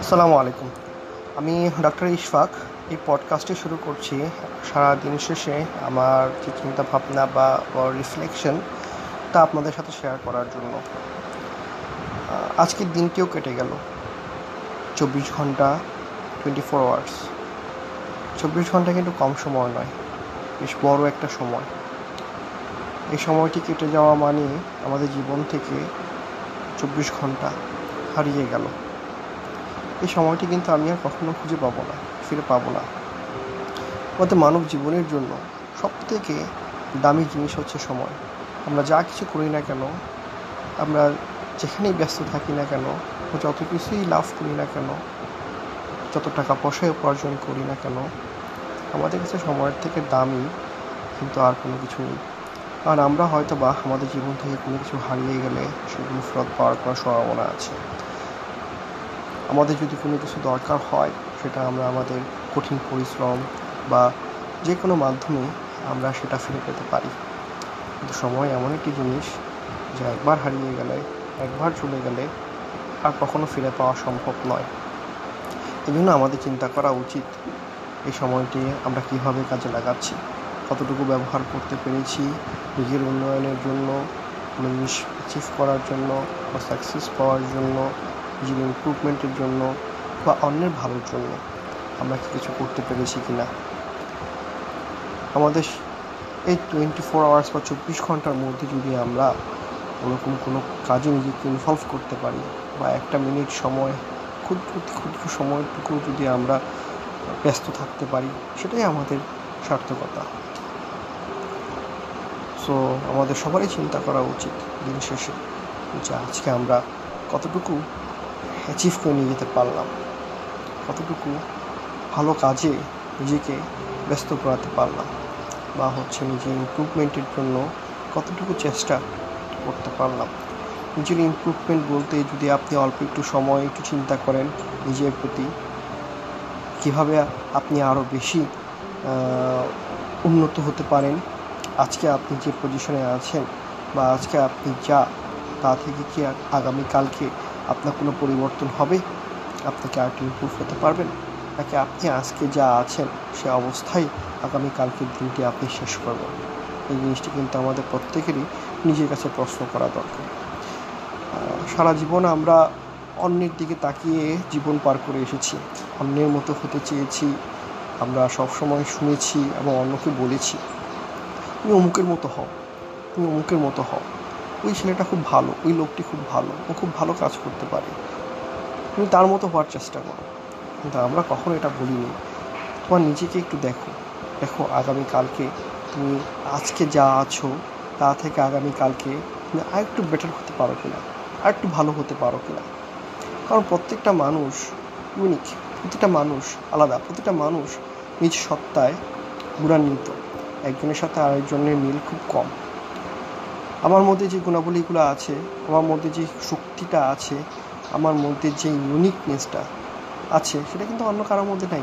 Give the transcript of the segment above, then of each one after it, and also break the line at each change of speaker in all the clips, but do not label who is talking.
আসসালামু আলাইকুম আমি ডক্টর ইশফাক। এই পডকাস্টটি শুরু করছি। সারা দিন শেষে আমার যে চিন্তা ভাবনা বা রিফ্লেকশন তা আপনাদের সাথে শেয়ার করার জন্য। আজকের দিনটিও কেটে গেল। চব্বিশ ঘণ্টা টোয়েন্টি ফোর আওয়ার্স চব্বিশ ঘণ্টা কিন্তু কম সময় নয়। বেশ বড় একটা সময়। এই সময়টি কেটে যাওয়া মানে আমাদের জীবন থেকে চব্বিশ ঘণ্টা হারিয়ে গেল। এই সময়টি কিন্তু আমি আর কখনো খুঁজে পাবো না, ফিরে পাবো না। আমাদের মানব জীবনের জন্য সব থেকে দামি জিনিস হচ্ছে সময়। আমরা যা কিছু করি না কেন, আমরা যেখানেই ব্যস্ত থাকি না কেন যত কিছুই লাভ করি না কেন, যত টাকা পয়সা উপার্জন করি না কেন, আমাদের কাছে সময়ের থেকে দামি কিন্তু আর কোনো কিছু নেই। আর আমরা হয়তো বা আমাদের জীবন থেকে কোনো কিছু হারিয়ে গেলে সেগুলো ফেরত পাওয়ার কোনো সম্ভাবনা আছে। আমাদের যদি কোনো কিছু দরকার হয়, সেটা আমরা আমাদের কঠিন পরিশ্রম বা যে কোনো মাধ্যমে আমরা সেটা ফিরে পেতে পারি। কিন্তু সময় এমন একটি জিনিস যা একবার হারিয়ে গেলে, একবার চলে গেলে আর কখনো ফিরে পাওয়া সম্ভব নয়। এই জন্য আমাদের চিন্তা করা উচিত, এই সময়টি আমরা কীভাবে কাজে লাগাচ্ছি। কতটুকু ব্যবহার করতে পেরেছি নিজের উন্নয়নের জন্য কোনো জিনিস অ্যাচিভ করার জন্য বা সাকসেস পাওয়ার জন্য, নিজের ইম্প্রুভমেন্টের জন্য বা অন্যের ভালোর জন্য আমরা কি কিছু করতে পেরেছি কি না? আমাদের এই টোয়েন্টি ফোর আওয়ার্স বা চব্বিশ ঘণ্টার মধ্যে যদি আমরা ওরকম কোনো কাজে নিজেকে ইনভলভ করতে পারি বা একটা মিনিট সময় ক্ষুদ্র ক্ষুদ্র সময়টুকু যদি আমরা ব্যস্ত থাকতে পারি, সেটাই আমাদের সার্থকতা। সো আমাদের সবারই চিন্তা করা উচিত দিন শেষে যে আজকে আমরা কতটুকু অ্যাচিভ করে নিয়ে যেতে পারলাম, কতটুকু ভালো কাজে নিজেকে ব্যস্ত করাতে পারলাম বা হচ্ছে নিজের ইম্প্রুভমেন্টের জন্য কতটুকু চেষ্টা করতে পারলাম। নিজের ইম্প্রুভমেন্ট বলতে যদি আপনি অল্প একটু সময়, একটু চিন্তা করেন নিজের প্রতি, কীভাবে আপনি আরও বেশি উন্নত হতে পারেন আজকে আপনি যে পজিশনে আছেন বা আজকে আপনি যা, তা থেকে কি আগামীকালকে আপনার কোনো পরিবর্তন হবে? আপনি কি আরেকটু ইম্প্রুভ হতে পারবেন নাকি আপনি আজকে যা আছেন, সে অবস্থায় আগামীকালকের দিনটি আপনি শেষ করবেন? এই জিনিসটি কিন্তু আমাদের প্রত্যেকেরই নিজের কাছে প্রশ্ন করা দরকার। সারা জীবন আমরা অন্যের দিকে তাকিয়ে জীবন পার করে এসেছি। অন্যের মতো হতে চেয়েছি। আমরা সবসময় শুনেছি এবং অন্যকে বলেছি। তুমি অমুকের মতো হও, তুমি অমুকের মতো হও। ওই ছেলেটা খুব ভালো, ওই লোকটি খুব ভালো, ও খুব ভালো কাজ করতে পারে। তুমি তার মতো হওয়ার চেষ্টা করো। কিন্তু আমরা কখনো এটা বলিনি। তোমার নিজেকে একটু দেখো। দেখো আগামীকালকে তুমি আজকে যা আছো, তা থেকে আগামীকালকে তুমি আরেকটু বেটার হতে পারো কিনা আর একটু ভালো হতে পারো কিনা। কারণ প্রত্যেকটা মানুষ ইউনিক প্রতিটা মানুষ আলাদা প্রতিটা মানুষ নিজ সত্তায় গুণান্বিত। একজনের সাথে আরেকজনের মিল খুব কম। আমার মধ্যে যে গুণাবলীগুলো আছে, আমার মধ্যে যে শক্তিটা আছে, আমার মধ্যে যে ইউনিকনেসটা আছে, সেটা কিন্তু অন্য কারোর মধ্যে নাই।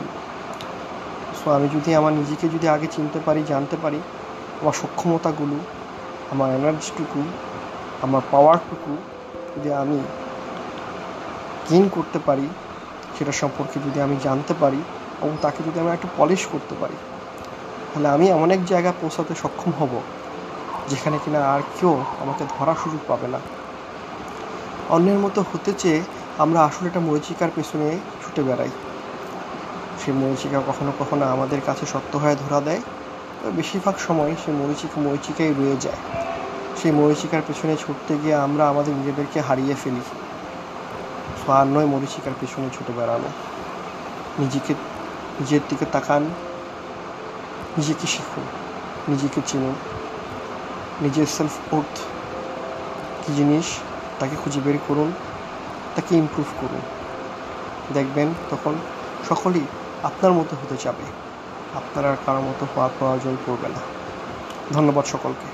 সো আমি যদি আমার নিজেকে যদি আগে চিনতে পারি, জানতে পারি, আমার সক্ষমতাগুলো, আমার এনার্জিটুকু আমার পাওয়ারটুকু যদি আমি গেইন করতে পারি, সেটা সম্পর্কে যদি আমি জানতে পারি এবং তাকে যদি আমি একটু পলিশ করতে পারি তাহলে আমি এমন এক জায়গায় পৌঁছাতে সক্ষম হব যেখানে কিনা আর কেউ আমাকে ধরার সুযোগ পাবে না। অন্যের মতো হতে চেয়ে আমরা আসলে একটা মরিচিকার পেছনে ছুটে বেড়াই। সেই মরিচিকা কখনো কখনো আমাদের কাছে সত্য হয়ে ধরা দেয় বেশিরভাগ সময় সেই মরিচিকা মরিচিকাই রয়ে যায়। সেই মরিচিকার পেছনে ছুটতে গিয়ে আমরা আমাদের নিজেদেরকে হারিয়ে ফেলি। আর নয় মরিচিকার পেছনে ছুটে বেড়ানো নিজেকে, নিজের দিকে তাকান নিজেকে শিখুন নিজেকে চিনুন নিজের সেলফ ওর্থ কী জিনিস? তাকে খুঁজে বের করুন, তাকে ইমপ্রুভ করুন। দেখবেন তখন সকলেই আপনার মতো হতে যাবে। আপনার আর কারোর মতো হওয়ার প্রয়োজন পড়বে না। ধন্যবাদ সকলকে।